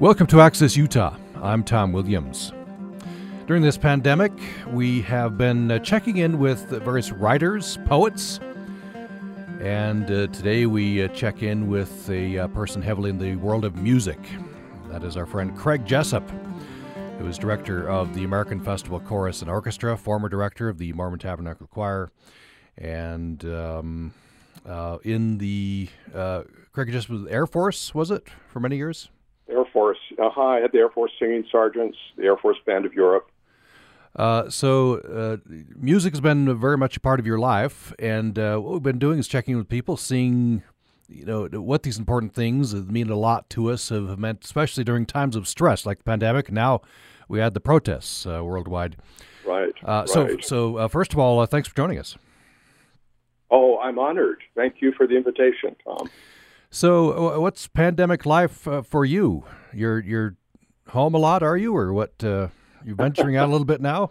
Welcome to Access Utah. I'm Tom Williams. During this pandemic, we have been uh, checking in with various writers, poets, and uh, today we uh, check in with a uh, person heavily in the world of music. That is our friend Craig Jessop, who is director of the American Festival Chorus and Orchestra, former director of the Mormon Tabernacle Choir, and um, in the Craig Jessop was Air Force, was it, for many years? Air Force. Uh-huh. I had the Air Force Singing Sergeants, the Air Force Band of Europe. Uh, so, uh, music has been very much a part of your life, and uh, what we've been doing is checking with people, seeing, you know, what these important things that mean a lot to us have meant, especially during times of stress like the pandemic. Now, we had the protests uh, worldwide. Right. Uh, so, right. so uh, first of all, thanks for joining us. Oh, I'm honored. Thank you for the invitation, Tom. So, what's pandemic life for you? You're you're home a lot, are you, or what? you venturing out a little bit now?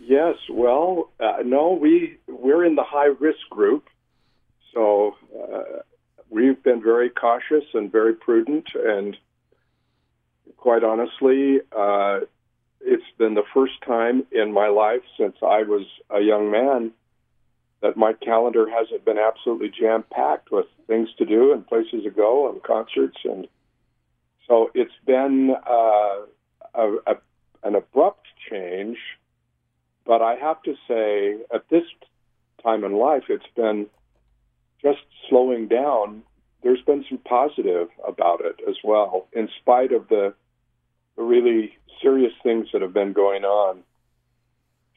Yes. Well, uh, no, we we're in the high risk group, so uh, we've been very cautious and very prudent, and quite honestly, uh, it's been the first time in my life since I was a young man that my calendar hasn't been absolutely jam packed with things to do and places to go and concerts and so it's been uh, a, a an abrupt change, but I have to say, at this time in life, it's been just slowing down. There's been some positive about it as well, in spite of the, the really serious things that have been going on,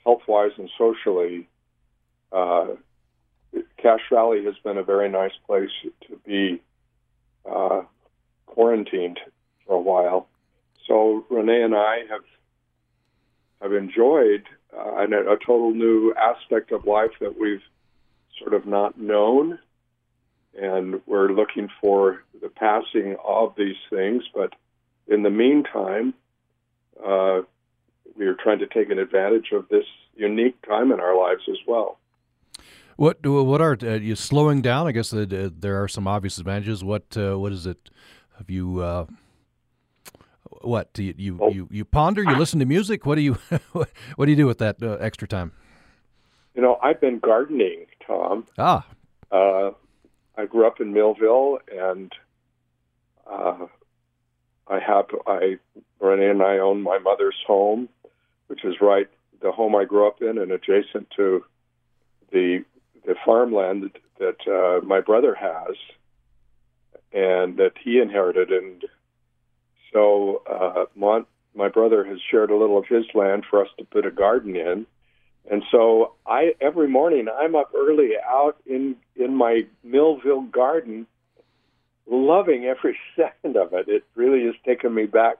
health wise and socially. Uh, Cache Valley has been a very nice place to be uh, quarantined for a while. So Renee and I have have enjoyed uh, a, a total new aspect of life that we've sort of not known. And we're looking for the passing of these things. But in the meantime, uh, we are trying to take an advantage of this unique time in our lives as well. What what are uh, you slowing down? I guess uh, there are some obvious advantages. What uh, what is it? Have you uh, what do you you, you, you ponder? You listen to music? What do you what do you do with that uh, extra time? You know, I've been gardening, Tom. Ah, uh, I grew up in Millville, and uh, I have I Renee and I own my mother's home, which is right the home I grew up in, and adjacent to the the farmland that, uh, my brother has, and that he inherited, and so uh, Mont, my brother has shared a little of his land for us to put a garden in. And so I every morning I'm up early out in in my Millville garden, loving every second of it. It really has taken me back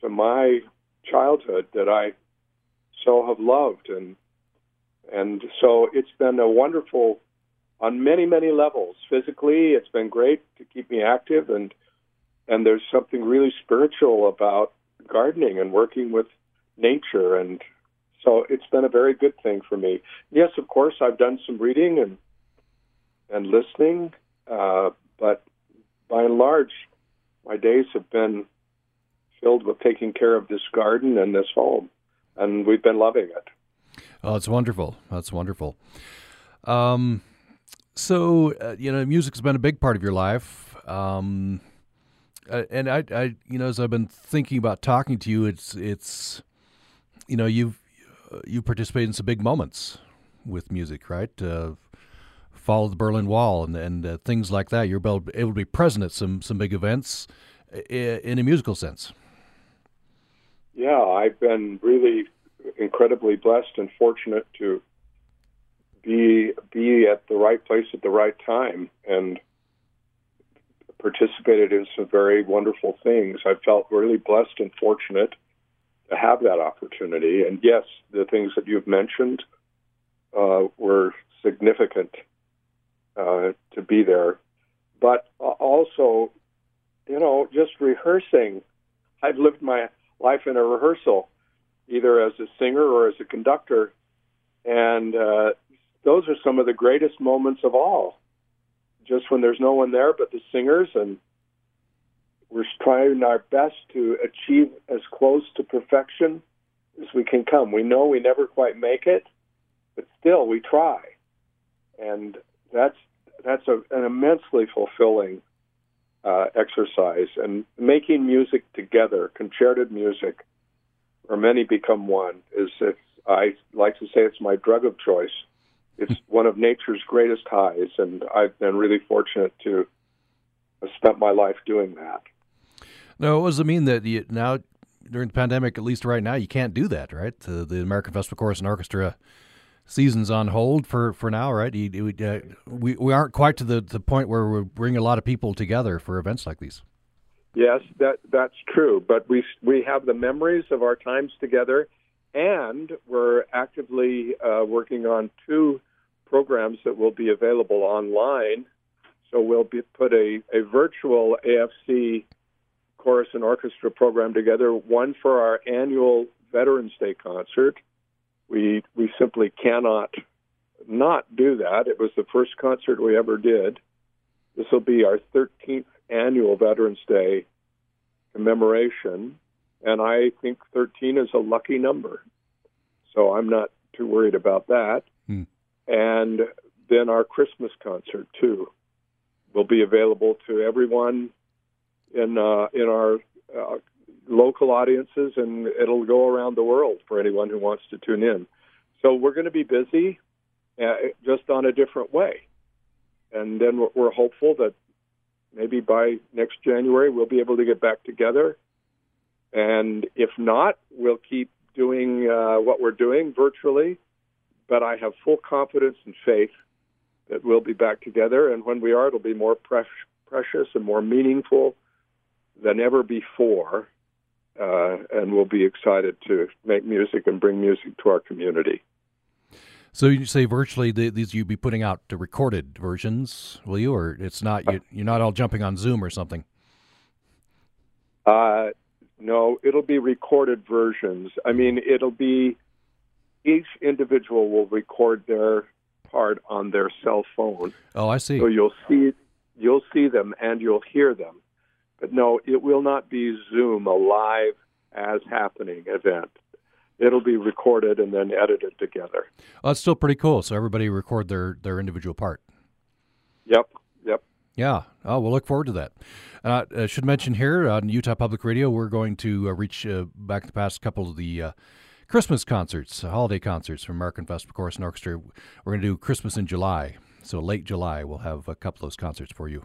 to my childhood that I so have loved and and so it's been a wonderful on many many levels. Physically, it's been great to keep me active and and there's something really spiritual about gardening and working with nature. And so it's been a very good thing for me. Yes of course i've done some reading and and listening uh, but by and large my days have been filled with taking care of this garden and this home. And we've been loving it oh it's wonderful that's wonderful um, so uh, you know music's been a big part of your life um, uh, and I, I, you know, as I've been thinking about talking to you, it's, it's, you know, you've, you participate in some big moments with music, right? Uh, Fall of the Berlin Wall and and uh, things like that. You're able, able to be present at some some big events in a musical sense. Yeah, I've been really incredibly blessed and fortunate to be be at the right place at the right time and participated in some very wonderful things. I felt really blessed and fortunate to have that opportunity. And yes, the things that you've mentioned uh, were significant uh, to be there. But also, you know, just rehearsing. I've lived my life in a rehearsal, either as a singer or as a conductor. And uh, those are some of the greatest moments of all just when there's no one there but the singers and we're trying our best to achieve as close to perfection as we can come. We know we never quite make it, but still we try, and that's that's a, an immensely fulfilling uh, exercise. And making music together, concerted music, where many become one, is it's, I like to say it's my drug of choice. It's one of nature's greatest highs, and I've been really fortunate to have spent my life doing that. Now, what does it mean that you, now during the pandemic, at least right now, you can't do that, right? The, the American Festival Chorus and Orchestra season's on hold for, for now, right? You, you, uh, we we aren't quite to the, the point where we bring a lot of people together for events like these. Yes, that that's true. But we we have the memories of our times together, and we're actively uh, working on two programs that will be available online. So we'll be put a, a virtual AFC chorus and orchestra program together, one for our annual Veterans Day concert. We we simply cannot not do that. It was the first concert we ever did. This will be our 13th annual Veterans Day commemoration, and I think 13 is a lucky number. So I'm not too worried about that. Hmm. And then our Christmas concert too will be available to everyone in uh, in our uh, local audiences, and it'll go around the world for anyone who wants to tune in. So we're going to be busy, uh, just on a different way, and then we're, we're hopeful that maybe by next January we'll be able to get back together. And if not, we'll keep doing uh, what we're doing virtually. But I have full confidence and faith that we'll be back together. And when we are, it'll be more pre- precious and more meaningful than ever before. Uh, and we'll be excited to make music and bring music to our community. So you say virtually these you'd be putting out the recorded versions, will you, or it's not you, you're not all jumping on Zoom or something? Uh, no, it'll be recorded versions. I mean, it'll be each individual will record their part on their cell phone. Oh, I see. So you'll see you'll see them and you'll hear them. But no, it will not be Zoom, a live as happening event. It'll be recorded and then edited together. Well, that's still pretty cool. So everybody record their their individual part. Yep. Yep. Yeah. Oh, we'll look forward to that. Uh, I should mention here on Utah Public Radio, we're going to uh, reach uh, back the past couple of the uh, Christmas concerts, holiday concerts from American Festival Chorus and Orchestra. We're going to do Christmas in July. So late July, we'll have a couple of those concerts for you.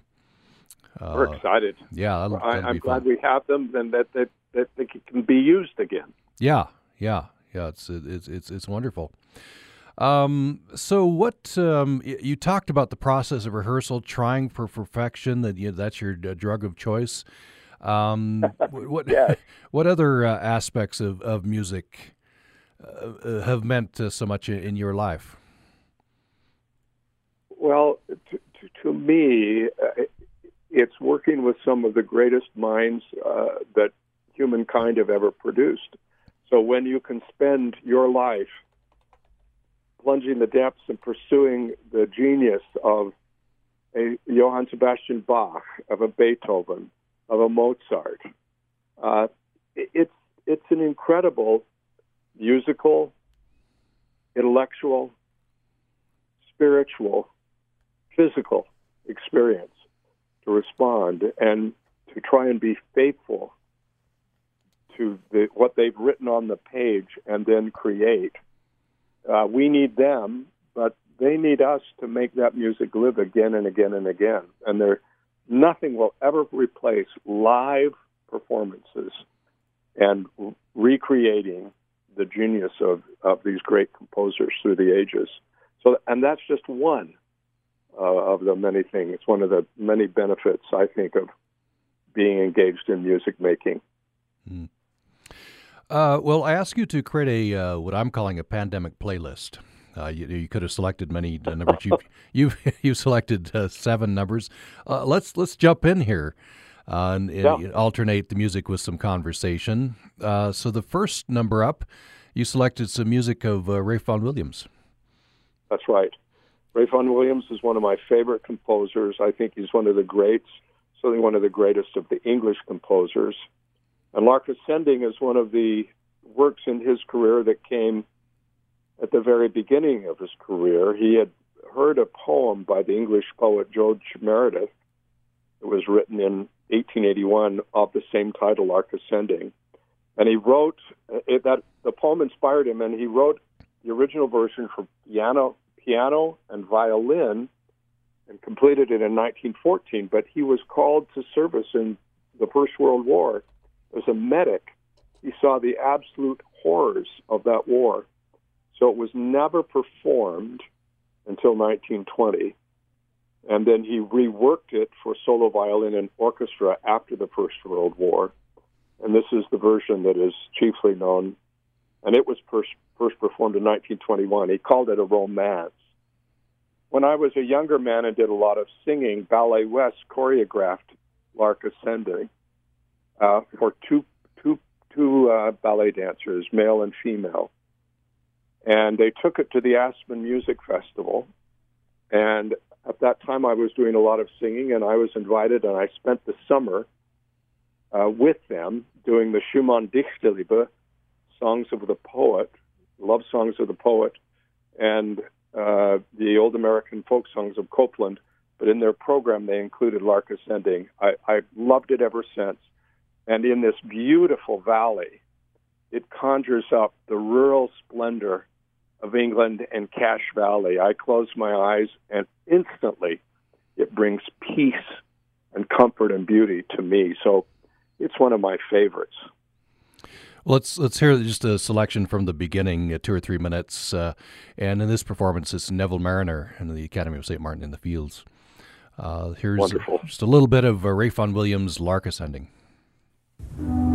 Uh, We're excited. Yeah, that'll, that'll I, am glad we have them and that, that that they can be used again. Yeah, yeah, yeah. It's it's it's it's wonderful. Um, so what um, you talked about the process of rehearsal, trying for perfection. That you, that's your uh, drug of choice. Um, what yes. what other uh, aspects of of music uh, uh have meant uh, so much in, in, your life? Well, to, to, to me, it's working with some of the greatest minds uh, that humankind have ever produced. So when you can spend your life plunging the depths and pursuing the genius of a Johann Sebastian Bach, of a Beethoven, of a Mozart, uh, it's it's an incredible musical, intellectual, spiritual, physical experience to respond and to try and be faithful to the, what they've written on the page and then create. Uh, we need them, but they need us to make that music live again and again and again. And there, nothing will ever replace live performances and recreating the genius of, of these great composers through the ages. So, and that's just one uh, of the many things. It's one of the many benefits, I think, of being engaged in music making. Mm. Uh, well, I ask you to create a uh, what I'm calling a pandemic playlist. Uh, you, you, could have selected many numbers. You you you selected uh, seven numbers. Uh, let's let's jump in here and, yeah. alternate the music with some conversation. so the first number up, you selected some music of Ralph Vaughan Williams. That's right. Ralph Vaughan Williams is one of my favorite composers. I think he's one of the greats, certainly one of the greatest of the English composers. And Lark Ascending is one of the works in his career that came at the very beginning of his career. He had heard a poem by the English poet George Meredith. It was written in 1881 of the same title, Lark Ascending. And he wrote uh, it, that the poem inspired him, and he wrote the original version for piano, piano and violin, and completed it in 1914. But he was called to service in the First World War as a medic. He saw the absolute horrors of that war, so it was never performed until 1920. And then he reworked it for solo violin and orchestra after the First World War. And this is the version that is chiefly known. And it was first, first performed in 1921. He called it a romance. When I was a younger man and did a lot of singing, Ballet West choreographed Lark Ascending uh, for two, two, two uh, ballet dancers, male and female and they took it to the Aspen Music Festival. And at that time, I was doing a lot of singing, and I was invited, and I spent the summer uh, with them doing the Schumann Dichterliebe, songs of the poet, love songs of the poet, and uh, the old American folk songs of Copland. But in their program, they included Lark Ascending. I, I loved it ever since. And in this beautiful valley, it conjures up the rural splendor of England and Cache Valley. I close my eyes and instantly it brings peace and comfort and beauty to me. So it's one of my favorites. Well, let's let's hear just a selection from the beginning, uh, two or three minutes. Uh, and in this performance, it's Neville Marriner and the Academy of St. Martin in the Fields. Uh, here's Wonderful. just a little bit of uh, Vaughan Williams' Lark Ascending. Thank you.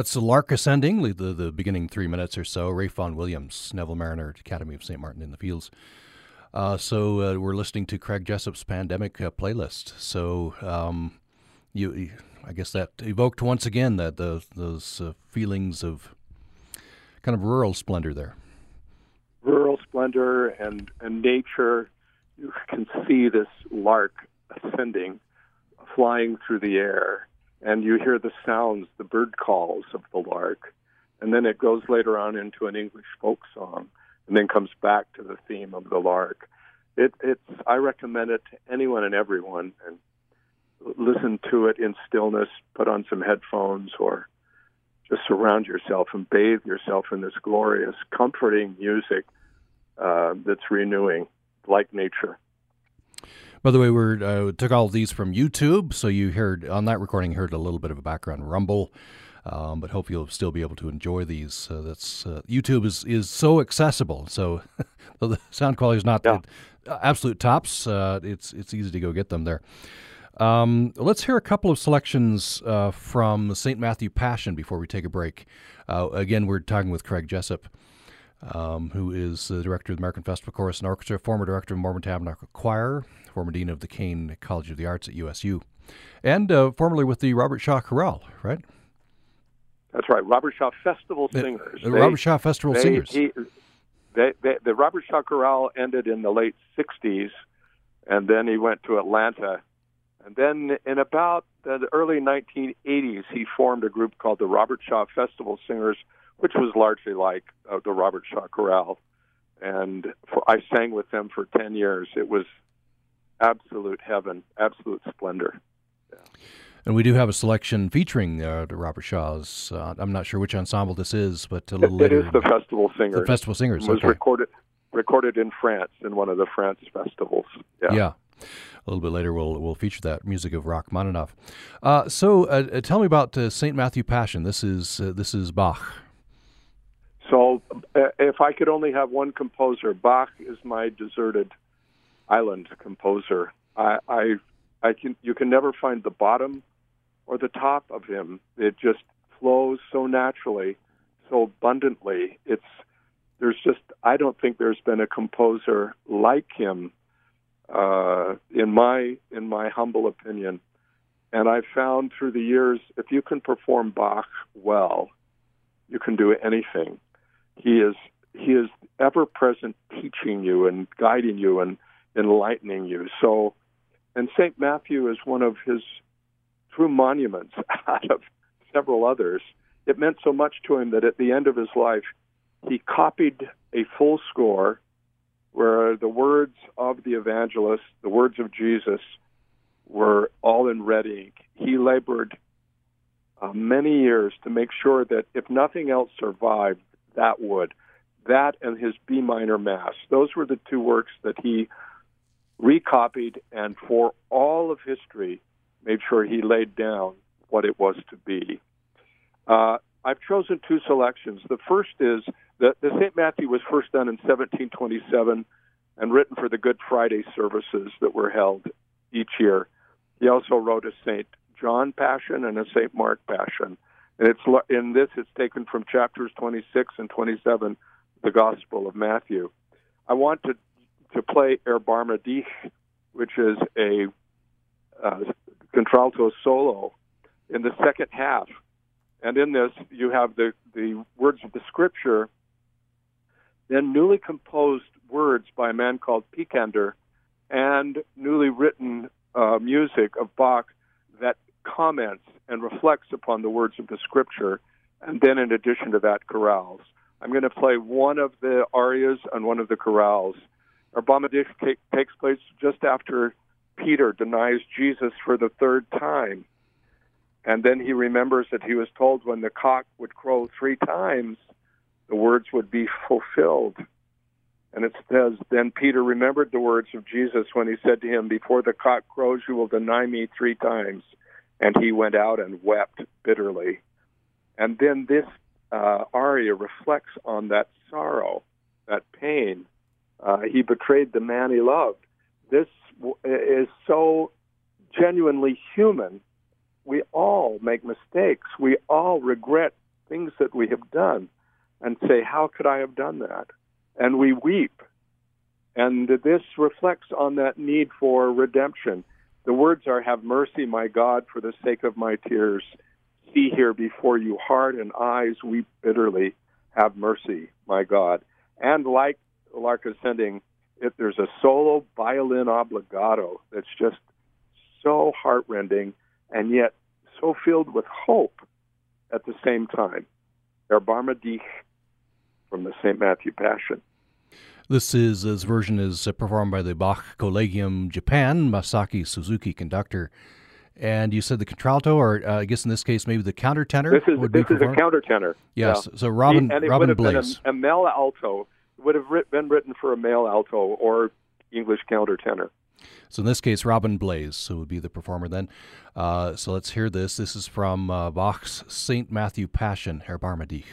That's the Lark Ascending, the, the beginning three minutes or so. Ray Williams, Neville Marriner, Academy of St. Martin in the Fields. Uh, so uh, we're listening to Craig Jessop's pandemic uh, playlist. So um, you, I guess that evoked once again that the, those uh, feelings of kind of rural splendor there. Rural splendor and, and nature. You can see this lark ascending, flying through the air, and you hear the sounds, the bird calls of the lark. And then it goes later on into an English folk song and then comes back to the theme of the lark. It, it's I recommend it to anyone and everyone, and listen to it in stillness. Put on some headphones, or just surround yourself and bathe yourself in this glorious, comforting music uh, that's renewing, like nature. By the way, we uh, took all of these from YouTube, so you heard on that recording heard a little bit of a background rumble. Um, but hope you'll still be able to enjoy these. Uh, that's uh, YouTube is is so accessible. So the sound quality is not yeah. absolute tops. Uh, it's it's easy to go get them there. Um, let's hear a couple of selections uh, from the St. Matthew Passion before we take a break. Uh, again, we're talking with Craig Jessop. Um, who is the director of the American Festival Chorus and Orchestra, former director of Mormon Tabernacle Choir, former dean of the Caine College of the Arts at USU, and uh, formerly with the Robert Shaw Chorale, right? That's right, Robert Shaw Festival Singers. The, the Robert Shaw Festival they, Singers. He, they, they, the Robert Shaw Chorale ended in the late '60s, and then he went to Atlanta, and then in about the early 1980s, he formed a group called the Robert Shaw Festival Singers, which was largely like uh, the Robert Shaw Chorale, and for, I sang with them for 10 years. It was absolute heaven, absolute splendor. Yeah. And we do have a selection featuring uh, the Robert Shaw's. Uh, I'm not sure which ensemble this is, but a little it, later. It is the Festival Singers. The Festival Singers. It was okay. recorded recorded in France in one of the France festivals. Yeah. yeah. A little bit later, we'll we'll feature that music of Rachmaninoff. Uh, so, uh, uh tell me about uh, Saint Matthew Passion. This is uh, this is Bach. So, if I could only have one composer, Bach is my deserted island composer. I, I I can you can never find the bottom or the top of him. It just flows so naturally, so abundantly. It's there's just I don't think there's been a composer like him uh, in my in my humble opinion. And I've found through the years, if you can perform Bach well, you can do anything. He is he is ever present, teaching you and guiding you and enlightening you. So, and Saint Matthew is one of his true monuments out of several others. It meant so much to him that at the end of his life, he copied a full score where the words of the evangelist, the words of Jesus, were all in red ink. He labored uh, many years to make sure that if nothing else survived, that would. That and his B minor Mass. Those were the two works that he recopied, and for all of history, made sure he laid down what it was to be. Uh, I've chosen two selections. The first is that the St. Matthew was first done in 1727 and written for the Good Friday services that were held each year. He also wrote a St. John Passion and a St. Mark Passion. And it's in this it's taken from chapters 26 and 27 the Gospel of Matthew. I want to to play Erbarme dich, which is a uh, contralto solo in the second half. And in this, you have the, the words of the scripture, then newly composed words by a man called Picander, and newly written uh, music of Bach comments and reflects upon the words of the scripture, and then in addition to that, chorales. I'm going to play one of the arias and one of the chorales. Erbarme dich takes place just after Peter denies Jesus for the third time. And then he remembers that he was told when the cock would crow three times, the words would be fulfilled. And it says, Then Peter remembered the words of Jesus when he said to him, Before the cock crows, you will deny me three times. And he went out and wept bitterly. And then this uh, aria reflects on that sorrow, that pain. Uh, he betrayed the man he loved. This is so genuinely human. We all make mistakes. We all regret things that we have done and say, How could I have done that? And we weep. And this reflects on that need for redemption. The words are, Have mercy, my God, for the sake of my tears. See here before you heart and eyes weep bitterly. Have mercy, my God. And like Lark ascending, if there's a solo violin obligato that's just so heartrending and yet so filled with hope at the same time. Erbarme dich from the St. Matthew Passion. This is this version is uh, performed by the Bach Collegium Japan, Masaaki Suzuki conductor. And you said the contralto, or uh, I guess in this case maybe the countertenor. This is would this be is a countertenor. Yes. Yeah. So Robin and it Robin would have Blaze. been a, a male alto. Would have writ- been written for a male alto or English countertenor. So in this case, Robin Blaze so would be the performer then. Uh, so let's hear this. This is from uh, Bach's Saint Matthew Passion, Erbarme dich.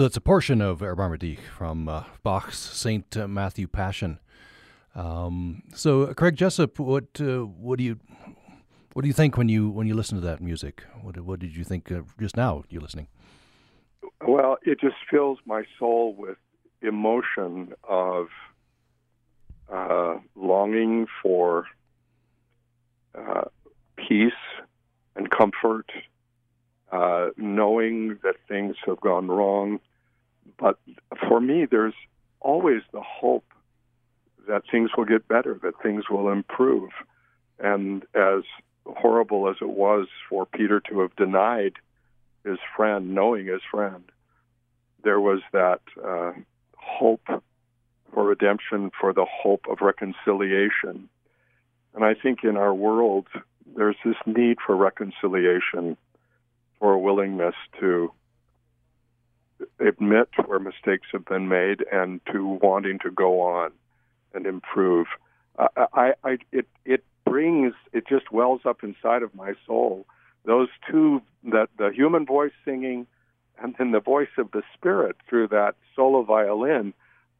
So it's a portion of Erbarme dich from uh, Bach's Saint Matthew Passion. Um, so Craig Jessop, what uh, what do you what do you think when you when you listen to that music? What what did you think uh, just now? You listening? Well, it just fills my soul with emotion of uh, longing for uh, peace and comfort, uh, knowing that things have gone wrong. But for me, there's always the hope that things will get better, that things will improve. And as horrible as it was for Peter to have denied his friend, knowing his friend, there was that uh, hope for redemption, for the hope of reconciliation. And I think in our world, there's this need for reconciliation, for a willingness to admit where mistakes have been made and to wanting to go on. and improve. Uh, I, I, it, it brings, it just wells up inside of my soul. Those two, that the human voice singing, and then the voice of the spirit through that solo violin.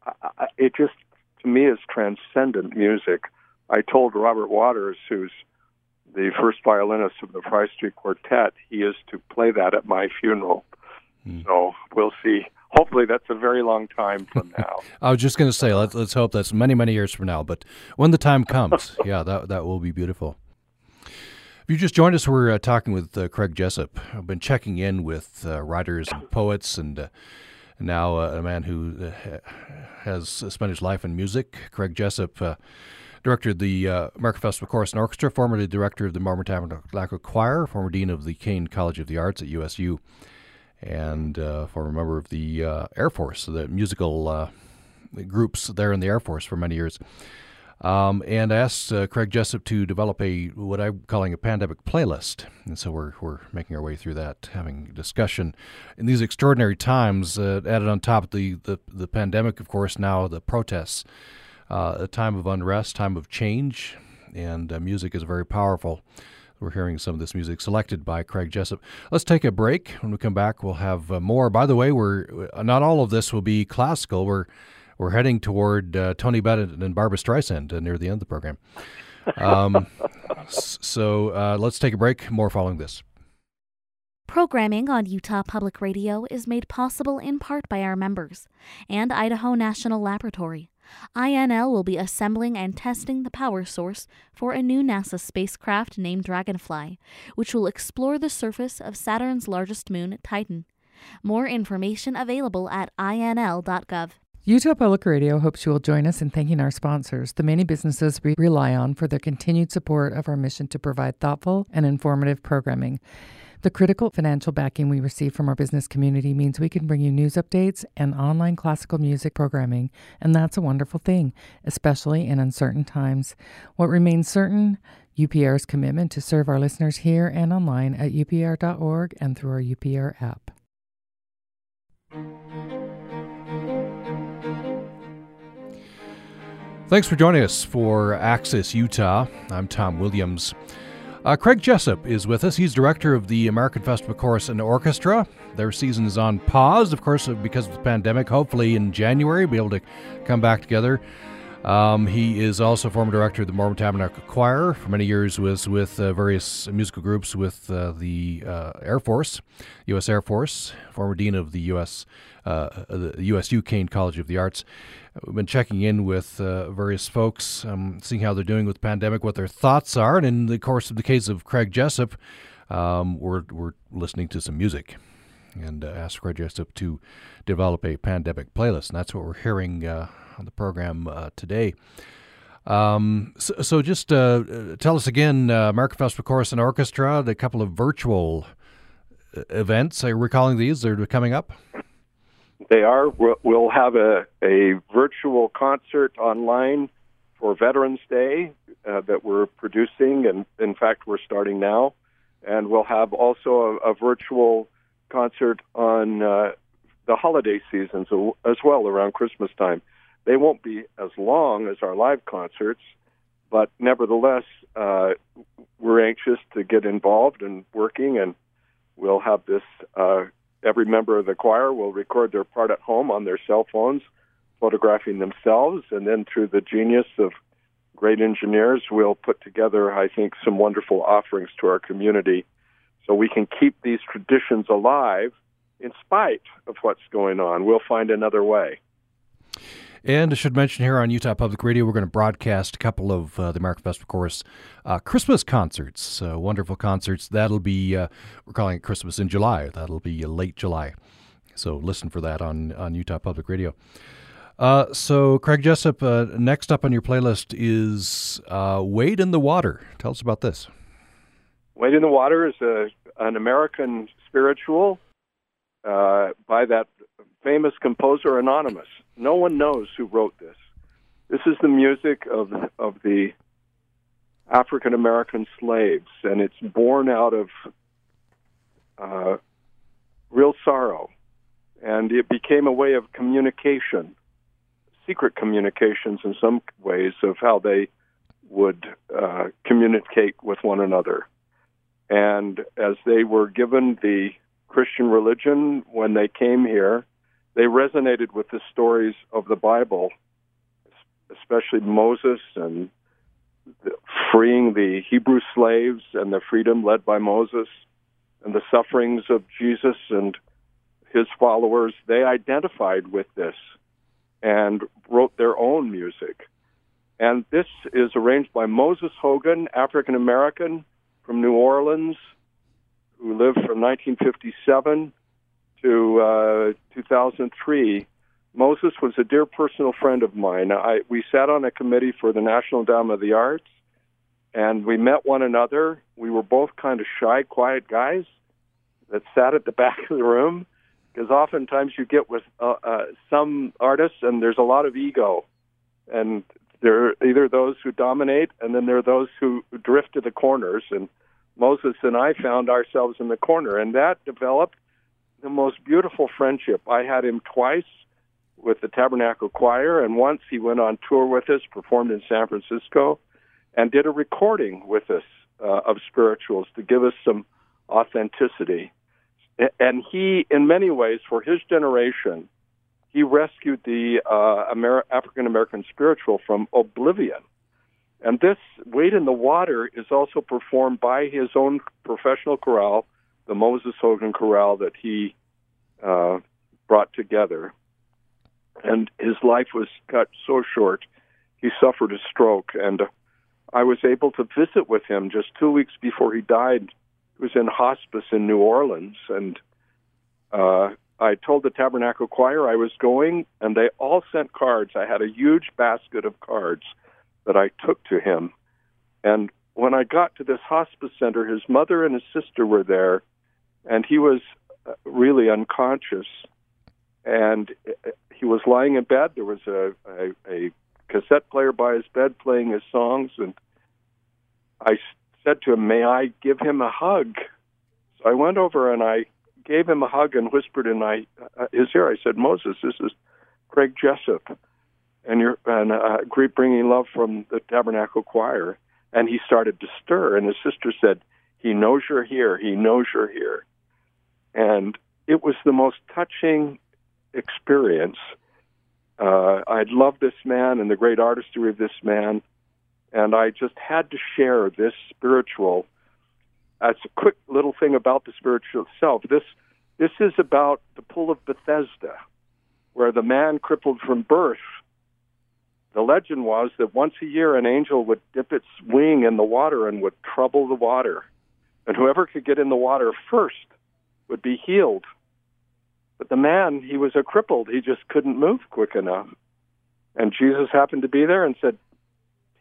I, it just, to me, is transcendent music. I told Robert Waters, who's the first violinist of the Fry Street Quartet, he is to play that at my funeral. Mm. So we'll see. Hopefully, that's a very long time from now. I was just going to say, let's, let's hope that's many, many years from now. But when the time comes, yeah, that that will be beautiful. If you just joined us, we're uh, talking with uh, Craig Jessop. I've been checking in with uh, writers and poets, and uh, now uh, a man who uh, has spent his life in music. Craig Jessop director of the uh, American Festival Chorus and Orchestra, formerly director of the Mormon Tabernacle Choir, former dean of the Caine College of the Arts at USU, and uh, former member of the uh, Air Force, the musical uh, groups there in the Air Force for many years. Um, and I asked uh, Craig Jessop to develop a what I'm calling a pandemic playlist, and so we're we're making our way through that, having discussion in these extraordinary times. Uh, added on top of the, the the pandemic, of course, now the protests uh, a time of unrest, time of change, and music is very powerful. We're hearing some of this music selected by Craig Jessop. Let's take a break. When we come back, we'll have uh, more. By the way, we're uh, not all of this will be classical. We're we're heading toward uh, Tony Bennett and Barbra Streisand uh, near the end of the program. Um, so let's take a break. More following this. Programming on Utah Public Radio is made possible in part by our members and Idaho National Laboratory. INL will be assembling and testing the power source for a new NASA spacecraft named Dragonfly, which will explore the surface of Saturn's largest moon, Titan. More information available at inl.gov. Utah Public Radio hopes you will join us in thanking our sponsors, the many businesses we rely on for their continued support of our mission to provide thoughtful and informative programming. The critical financial backing we receive from our business community means we can bring you news updates and online classical music programming, and that's a wonderful thing, especially in uncertain times. What remains certain? UPR's commitment to serve our listeners here and online at upr.org and through our UPR app. Thanks for joining us for Access Utah. I'm Tom Williams. Uh, Craig Jessop is with us. He's director of the American Festival Chorus and Orchestra. Their season is on pause, of course, because of the pandemic. Hopefully, in January, be able to come back together. Um, he is also former director of the Mormon Tabernacle Choir. For many years, was with uh, various musical groups with uh, the uh, Air Force, U.S. Air Force. Former dean of the U.S. Uh, the USU Caine College of the Arts. We've been checking in with uh, various folks, um, seeing how they're doing with the pandemic, what their thoughts are, and in the course of the case of Craig Jessop, um, we're we're listening to some music, and uh, asked Craig Jessop to develop a pandemic playlist, and that's what we're hearing uh, on the program uh, today. Um, so, so, just uh, tell us again, uh, American Festival Chorus and Orchestra, the couple of virtual events. Are you recalling these? They're coming up. They are. We'll have a, a virtual concert online for Veterans Day uh, that we're producing, and in fact, we're starting now. And we'll have also a, a virtual concert on uh, the holiday seasons as well around Christmas time. They won't be as long as our live concerts, but nevertheless, uh, we're anxious to get involved and working, and we'll have this uh, every member of the choir will record their part at home on their cell phones, photographing themselves, and then through the genius of great engineers, we'll put together, I think, some wonderful offerings to our community so we can keep these traditions alive in spite of what's going on. We'll find another way. And I should mention here on Utah Public Radio, we're going to broadcast a couple of uh, the American Festival Chorus uh, Christmas concerts, uh, wonderful concerts. That'll be, uh, we're calling it Christmas in July. That'll be late July. So listen for that on, on Utah Public Radio. Uh, so, Craig Jessop, uh, next up on your playlist is Wade in the Water. Tell us about this. Wade in the Water is a, an American spiritual by that famous composer Anonymous. No one knows who wrote this. This is the music of of the African American slaves, and it's born out of uh, real sorrow, and it became a way of communication. secret communications in some ways of how they would uh, communicate with one another. And as they were given the Christian religion when they came here, they resonated with the stories of the Bible, especially Moses and freeing the Hebrew slaves and the freedom led by Moses and the sufferings of Jesus and his followers. They identified with this and wrote their own music. And this is arranged by Moses Hogan, African American from New Orleans, who lived from 1957 to uh, 2003. Moses was a dear personal friend of mine. I, we sat on a committee for the National Endowment of the Arts, and we met one another. We were both kind of shy, quiet guys that sat at the back of the room because oftentimes you get with uh, uh, some artists and there's a lot of ego, and there are either those who dominate and then there are those who drift to the corners. And Moses and I found ourselves in the corner, and that developed the most beautiful friendship. I had him twice with the Tabernacle Choir, and once he went on tour with us, performed in San Francisco, and did a recording with us uh, of spirituals to give us some authenticity. And he, in many ways, for his generation, he rescued the uh, Amer- African American spiritual from oblivion. And this Wade in the Water is also performed by his own professional chorale, the Moses Hogan Chorale that he uh, brought together. And his life was cut so short. He suffered a stroke, and I was able to visit with him just two weeks before he died. He was in hospice in New Orleans, and uh, I told the Tabernacle Choir I was going, and they all sent cards. I had a huge basket of cards that I took to him. And when I got to this hospice center, his mother and his sister were there, and he was uh, really unconscious. And uh, he was lying in bed. There was a, a, a cassette player by his bed playing his songs, and I said to him, "May I give him a hug?" So I went over and I gave him a hug and whispered in my, uh, his ear. I said, "Moses, this is Craig Jessop, and you're and uh, great bringing love from the Tabernacle Choir." And he started to stir, and his sister said, "He knows you're here. He knows you're here." And it was the most touching experience. Uh, I love this man and the great artistry of this man, and I just had to share this spiritual as a quick little thing about the spiritual itself. This this is about the pool of Bethesda, where the man crippled from birth. The legend was that once a year an angel would dip its wing in the water and would trouble the water, and whoever could get in the water first would be healed. But the man, he was a crippled; he just couldn't move quick enough. And Jesus happened to be there and said,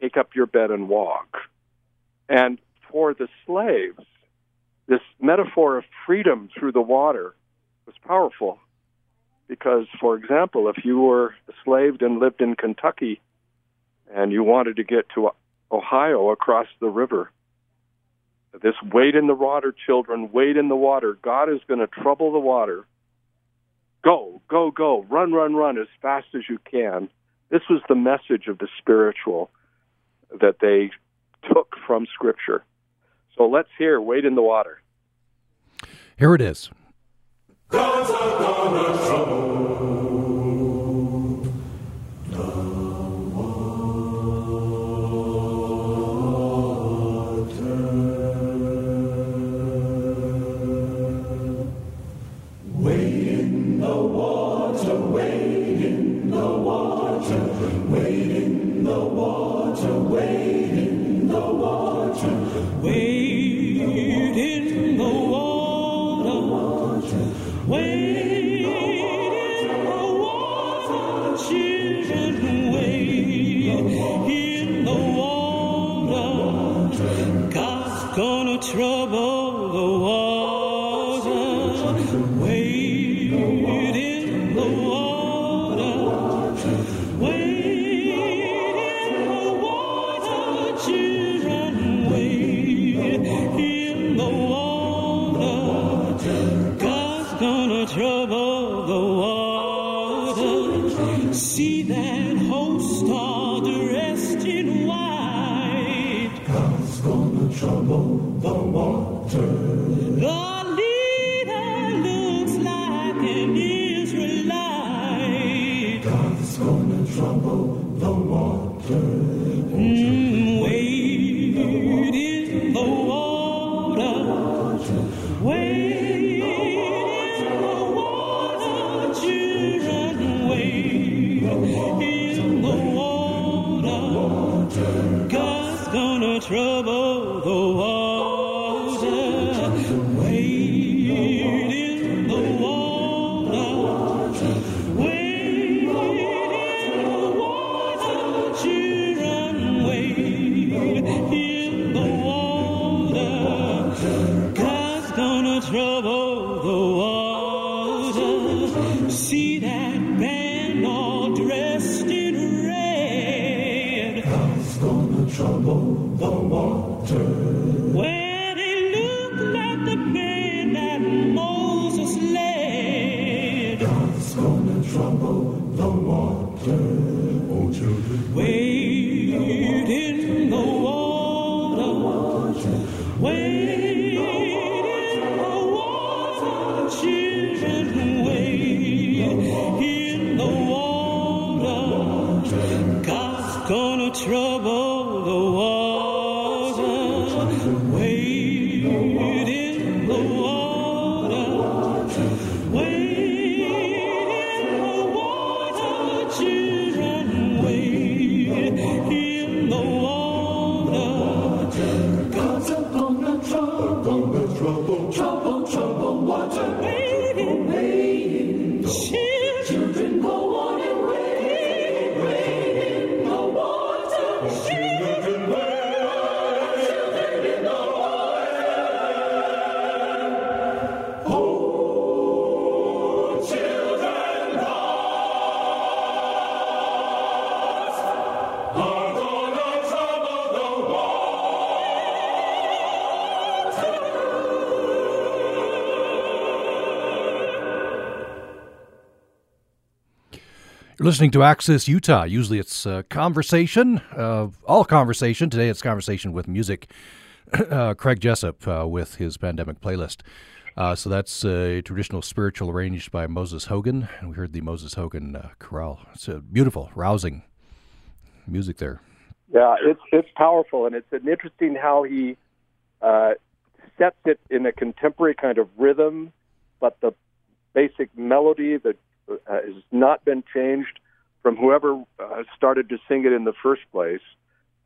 "Take up your bed and walk." And for the slaves, this metaphor of freedom through the water was powerful because, for example, if you were enslaved and lived in Kentucky and you wanted to get to Ohio across the river, this wade in the water, children, wade in the water. God is going to trouble the water. Go, go, go, run, run, run as fast as you can. This was the message of the spiritual that they took from Scripture. So let's hear Wade in the Water. Here it is. You're listening to Access Utah. Usually it's uh, conversation, uh, all conversation. Today it's conversation with music. Uh, Craig Jessop uh, with his pandemic playlist. Uh, so that's a traditional spiritual arranged by Moses Hogan. And we heard the Moses Hogan chorale. It's a beautiful, rousing music there. Yeah, it's it's powerful, and it's an interesting how he sets it in a contemporary kind of rhythm, but the basic melody, the has not been changed from whoever uh, started to sing it in the first place.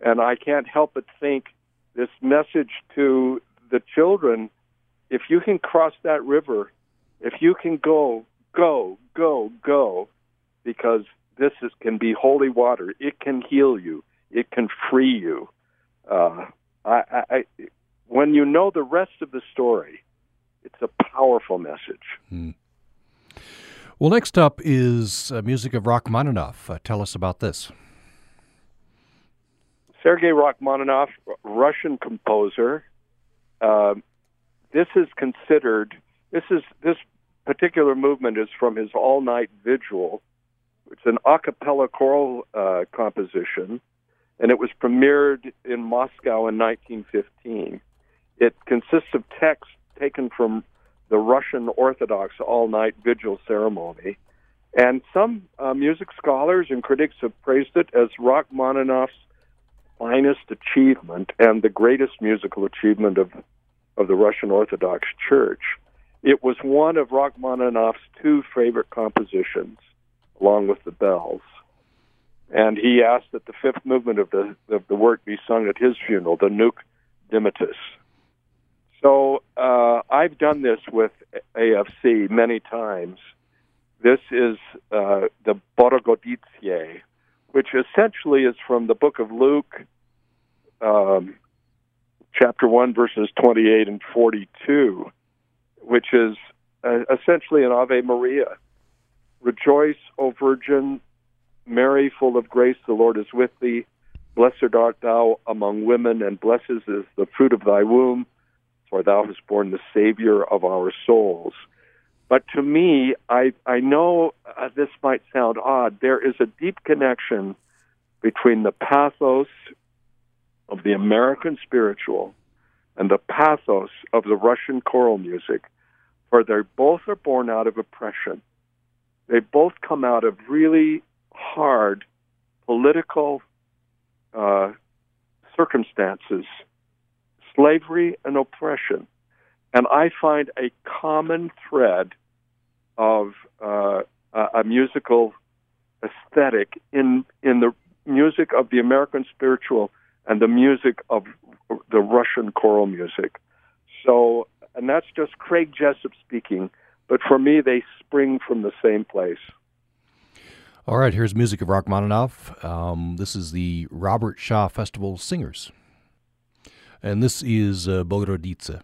And I can't help but think this message to the children if you can cross that river, if you can go, go, go, go, because this is, can be holy water. It can heal you. It can free you. Uh, I, I, when you know the rest of the story, it's a powerful message. Mm. Well, next up is uh, music of Rachmaninoff. Uh, tell us about this. Sergei Rachmaninoff, Russian composer. Uh, this is considered. This is this particular movement is from his All Night Vigil. It's an a cappella choral uh, composition, and it was premiered in Moscow in 1915. It consists of texts taken from the Russian Orthodox all night vigil ceremony. And some uh, music scholars and critics have praised it as Rachmaninoff's finest achievement and the greatest musical achievement of, of the Russian Orthodox Church. It was one of Rachmaninoff's two favorite compositions, along with the bells. And he asked that the fifth movement of the, of the work be sung at his funeral, the Nunc Dimittis. So uh, I've done this with AFC many times. This is uh, the Bogorodice, which essentially is from the book of Luke, um, chapter 1, verses 28 and 42, which is uh, essentially an Ave Maria. Rejoice, O Virgin, Mary, full of grace, the Lord is with thee. Blessed art thou among women, and blessed is the fruit of thy womb for thou hast borne the Savior of our souls. But to me, I, I know uh, this might sound odd. There is a deep connection between the pathos of the American spiritual and the pathos of the Russian choral music, for they both are born out of oppression. They both come out of really hard political uh, circumstances, slavery and oppression. And I find a common thread of uh, a musical aesthetic in in the music of the American spiritual and the music of the Russian choral music. So, and that's just Craig Jessop speaking, but for me, they spring from the same place. All right, here's music of Rachmaninoff. Um, this is the Robert Shaw Festival Singers. And this is uh, Bogorodice.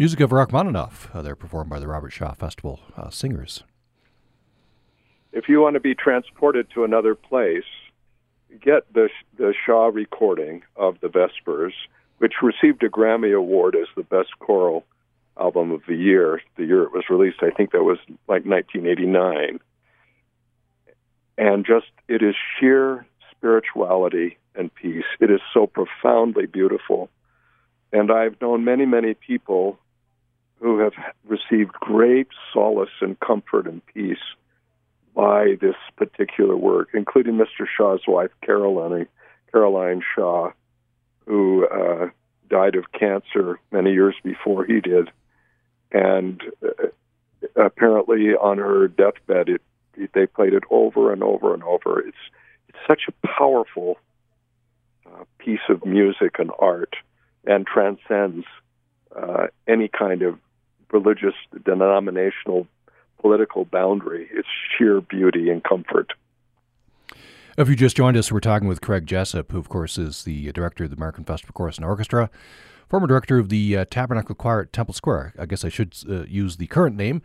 Music of Rachmaninoff. Uh, they're performed by the Robert Shaw Festival uh, Singers. If you want to be transported to another place, get the the Shaw recording of the Vespers, which received a Grammy Award as the best choral album of the year. The year it was released, I think that was like 1989. And just it is sheer spirituality and peace. It is so profoundly beautiful. And I've known many, many people who have received great solace and comfort and peace by this particular work, including Mr. Shaw's wife, Caroline, Caroline Shaw, who uh, died of cancer many years before he did. And uh, apparently, on her deathbed, it, it, they played it over and over and over. It's it's such a powerful uh, piece of music and art, and transcends uh, any kind of religious, denominational, political boundary. It's sheer beauty and comfort. If you just joined us, we're talking with Craig Jessop, who, of course, is the director of the American Festival Chorus and Orchestra, former director of the uh, Tabernacle Choir at Temple Square. I guess I should uh, use the current name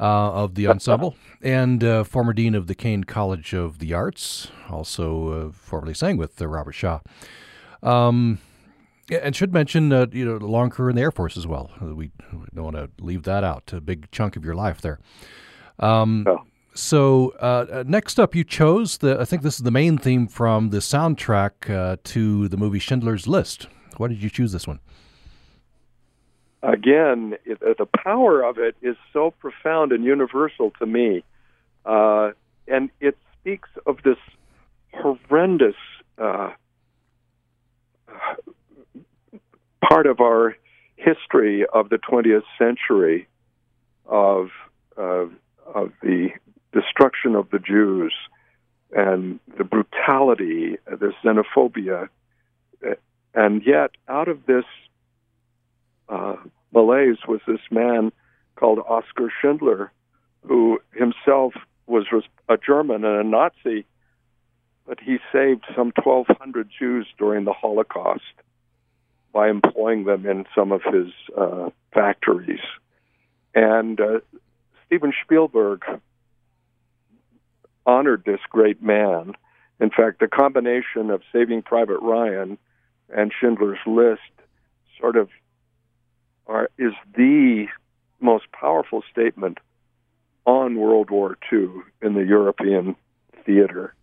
uh, of the ensemble, and uh, former dean of the Caine College of the Arts, also uh, formerly sang with uh, Robert Shaw. Um, and should mention, you know, a long career in the Air Force as well. We don't want to leave that out. A big chunk of your life there. Um, oh. So uh, uh, next up, you chose the. I think this is the main theme from the soundtrack uh, to the movie Schindler's List. Why did you choose this one? Again, it, uh, the power of it is so profound and universal to me, uh, and it speaks of this horrendous uh, part of our history of the 20th century of of the destruction of the Jews and the brutality, the xenophobia. And yet, out of this uh, malaise was this man called Oskar Schindler, who himself was a German and a Nazi, but he saved some 1,200 Jews during the Holocaust by employing them in some of his uh, factories. And uh, Steven Spielberg honored this great man. In fact, the combination of Saving Private Ryan and Schindler's List sort of are, is the most powerful statement on World War II in the European theater.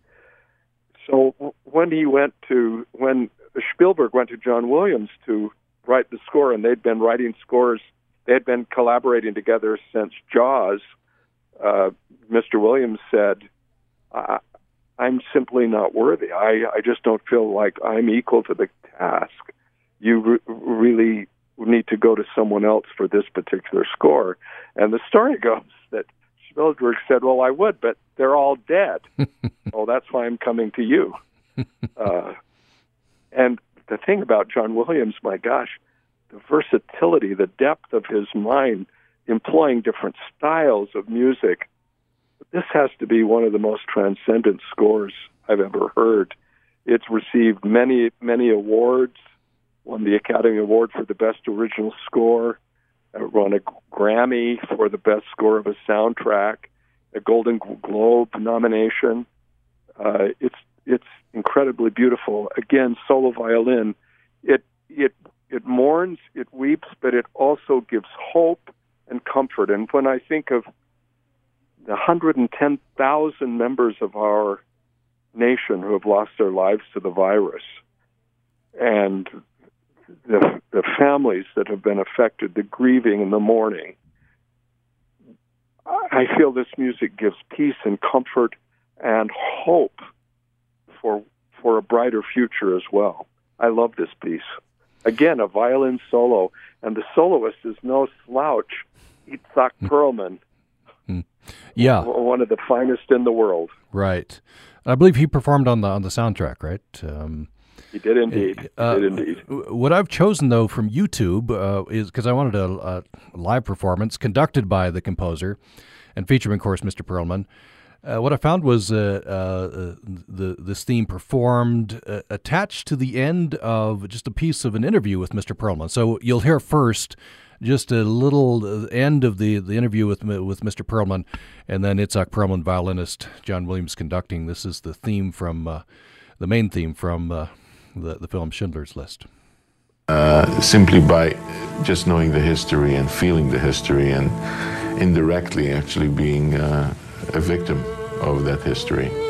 So when he went to when Spielberg went to John Williams to write the score, and they'd been writing scores, they had been collaborating together since Jaws. Uh, Mr. Williams said, I, I'm simply not worthy. I, I just don't feel like I'm equal to the task. You re- really need to go to someone else for this particular score. And the story goes that Spielberg said, Well, I would, but they're all dead. well, that's why I'm coming to you. Uh, and the thing about John Williams, my gosh, the versatility, the depth of his mind, employing different styles of music this has to be one of the most transcendent scores I've ever heard. It's received many, many awards, won the Academy Award for the Best Original Score, uh, won a Grammy for the Best Score of a Soundtrack, a Golden Globe nomination. Uh, it's it's incredibly beautiful. Again, solo violin. It it it mourns, it weeps, but it also gives hope and comfort. And when I think of the 110,000 members of our nation who have lost their lives to the virus, and the, the families that have been affected, the grieving and the mourning. I feel this music gives peace and comfort and hope for for a brighter future as well. I love this piece. Again, a violin solo, and the soloist is no slouch, Itzhak hmm. Perlman, yeah, one of the finest in the world. Right. I believe he performed on the on the soundtrack, right? Um, he did indeed. Uh, he did indeed. What I've chosen though from YouTube uh, is because I wanted a, a, live performance conducted by the composer and featuring, of course, Mr. Perlman. Uh, what I found was uh, uh, the this theme performed uh, attached to the end of just a piece of an interview with Mr. Perlman. So you'll hear first just a little uh, end of the, the interview with with Mr. Perlman, and then Itzhak Perlman, violinist, John Williams conducting. This is the theme from uh, the main theme from uh, the the film Schindler's List. Uh, simply by just knowing the history and feeling the history, and indirectly actually being uh, a victim of that history.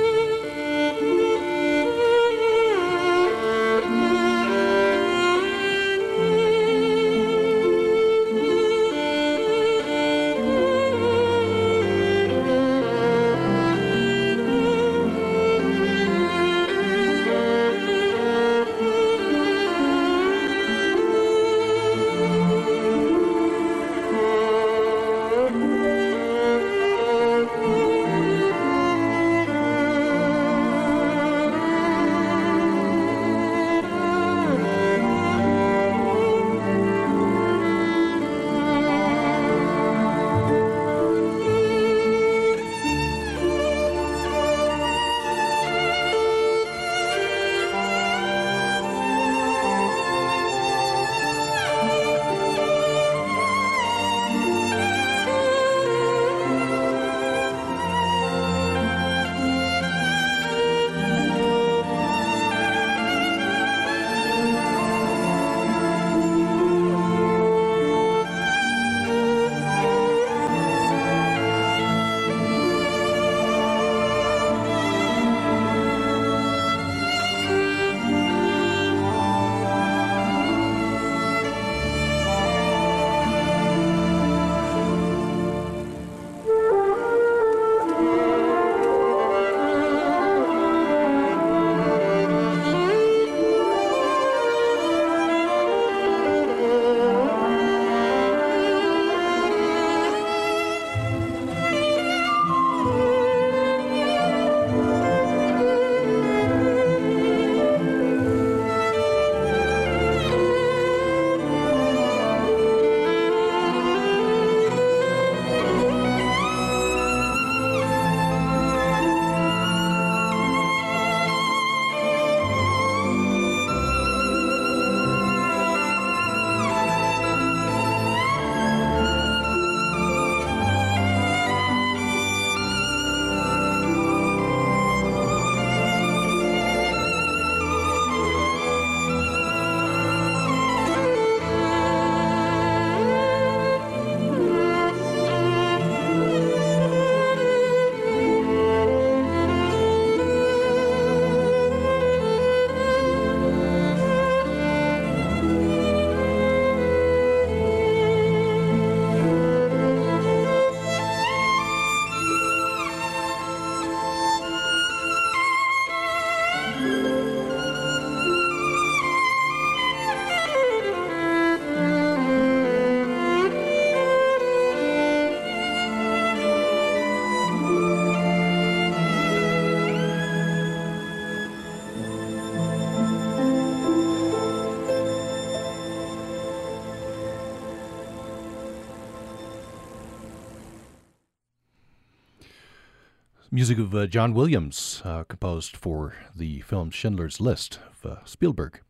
Music of uh, John Williams, uh, composed for the film Schindler's List of uh, Spielberg.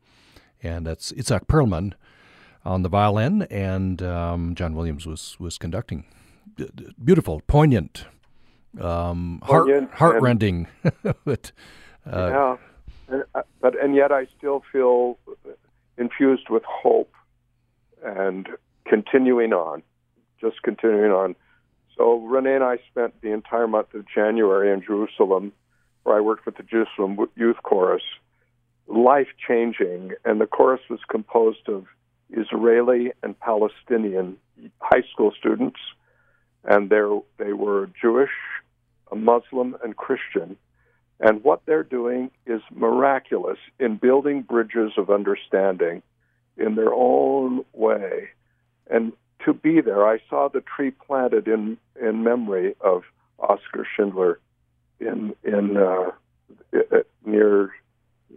And that's Itzhak Perlman on the violin, and um, John Williams was, was conducting. D- d- beautiful, poignant, um, Poignant heart, heartrending. but, uh, yeah, and, uh, but and yet I still feel infused with hope and continuing on, just continuing on. So Renee and I spent the entire month of January in Jerusalem, where I worked with the Jerusalem Youth Chorus, life changing, and the chorus was composed of Israeli and Palestinian high school students, and they were Jewish, Muslim, and Christian. And what they're doing is miraculous in building bridges of understanding in their own way. And to be there, I saw the tree planted in in memory of Oskar Schindler in in uh, near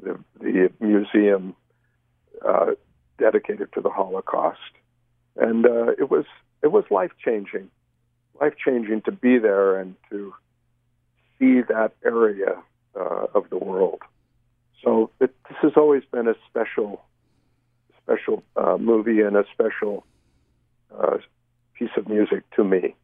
the, the museum uh, dedicated to the Holocaust, and uh, it was it was life changing, life changing to be there and to see that area uh, of the world. So it, this has always been a special special uh, movie and a special uh, piece of music to me.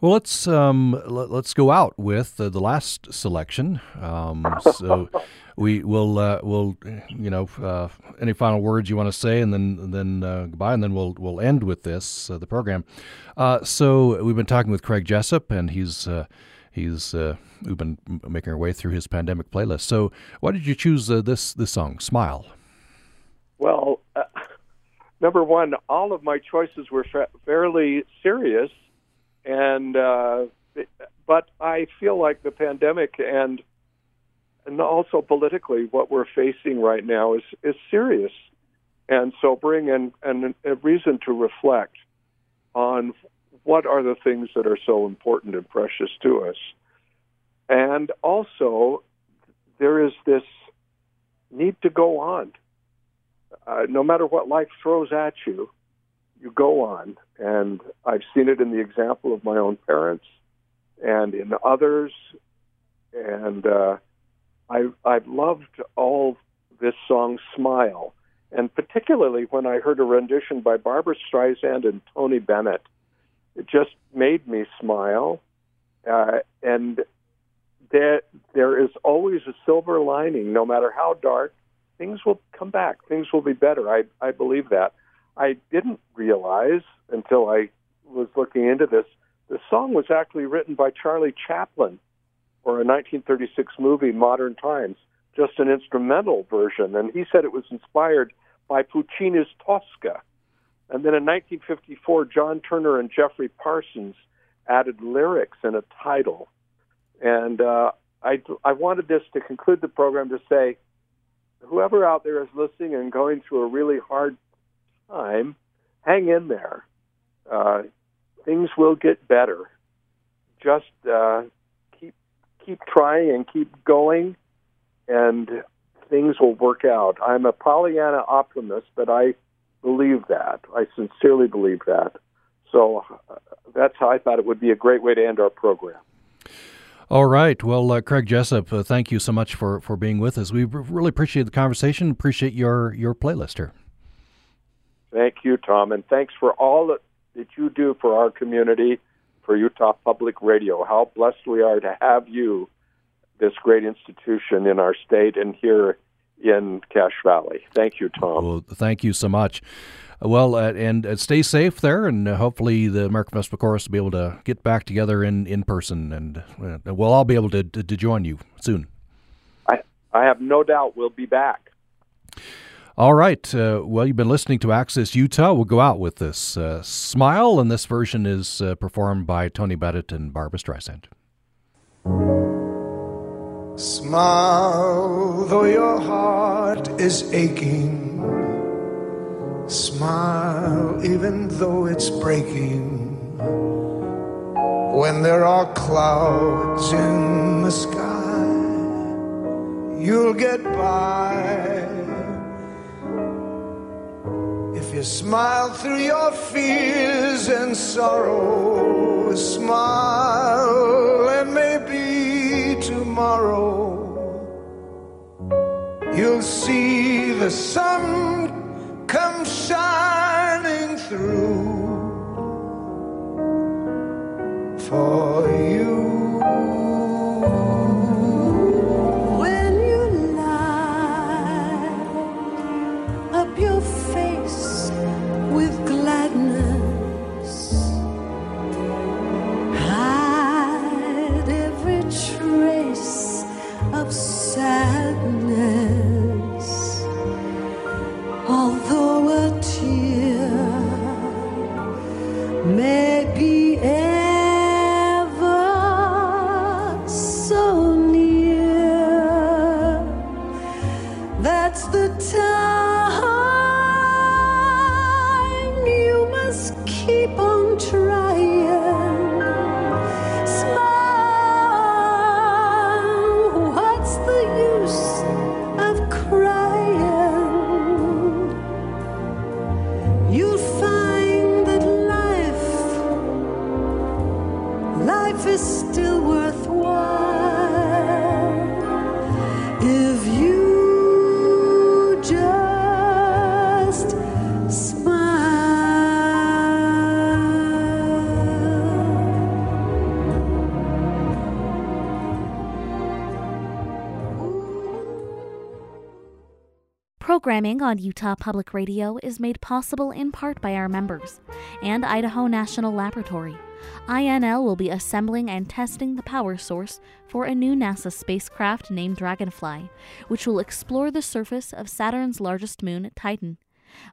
Well, let's um, let, us go out with uh, the last selection. Um, so we will uh, will you know uh, any final words you want to say, and then then uh, goodbye, and then we'll we'll end with this uh, the program. Uh, so we've been talking with Craig Jessop, and he's he's we've been making our way through his pandemic playlist. So why did you choose this this song, "Smile"? Well, number one, all of my choices were fa- fairly serious and uh, but I feel like the pandemic and and also politically what we're facing right now is is serious, and so bring in and a reason to reflect on what are the things that are so important and precious to us, and also there is this need to go on. Uh, no matter what life throws at you, you go on. And I've seen it in the example of my own parents and in others. And uh, I, I've loved all this song, Smile. And particularly when I heard a rendition by Barbra Streisand and Tony Bennett, it just made me smile. Uh, and there, there is always a silver lining, no matter how dark. Things will come back. Things will be better. I, I believe that. I didn't realize until I was looking into this. The song was actually written by Charlie Chaplin for a 1936 movie, Modern Times, just an instrumental version. And he said it was inspired by Puccini's Tosca. And then in 1954, John Turner and Geoffrey Parsons added lyrics and a title. And uh, I, I wanted this to conclude the program to say, whoever out there is listening and going through a really hard time, hang in there. Uh, things will get better. Just uh, keep keep trying and keep going, and things will work out. I'm a Pollyanna optimist, but I believe that. I sincerely believe that. So uh, that's how I thought it would be a great way to end our program. All right. Well, uh, Craig Jessop, uh, thank you so much for, for being with us. We really appreciate the conversation. Appreciate your your playlist here. Thank you, Tom, and thanks for all that, that you do for our community, for Utah Public Radio. How blessed we are to have you, this great institution in our state and here in Cache Valley. Thank you, Tom. Well, thank you so much. Well, uh, and uh, stay safe there, and uh, hopefully the American Festival Chorus will be able to get back together in, in person, and uh, we'll all be able to, to, to join you soon. I, I have no doubt we'll be back. All right. Uh, well, you've been listening to Access Utah. We'll go out with this uh, smile, and this version is uh, performed by Tony Bennett and Barbra Streisand. Smile, though your heart is aching. Smile, even though it's breaking. When there are clouds in the sky, you'll get by if you smile through your fears and sorrows smile, and maybe tomorrow you'll see the sun come shining through for you. Programming on Utah Public Radio is made possible in part by our members and Idaho National Laboratory. INL will be assembling and testing the power source for a new NASA spacecraft named Dragonfly, which will explore the surface of Saturn's largest moon, Titan.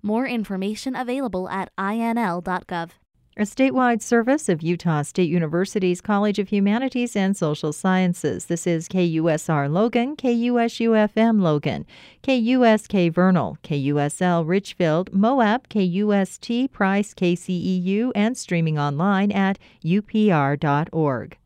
More information available at inl.gov. A statewide service of Utah State University's College of Humanities and Social Sciences. This is KUSR Logan, KUSU FM Logan, KUSK Vernal, KUSL Richfield, Moab, KUST Price, KCEU, and streaming online at upr.org.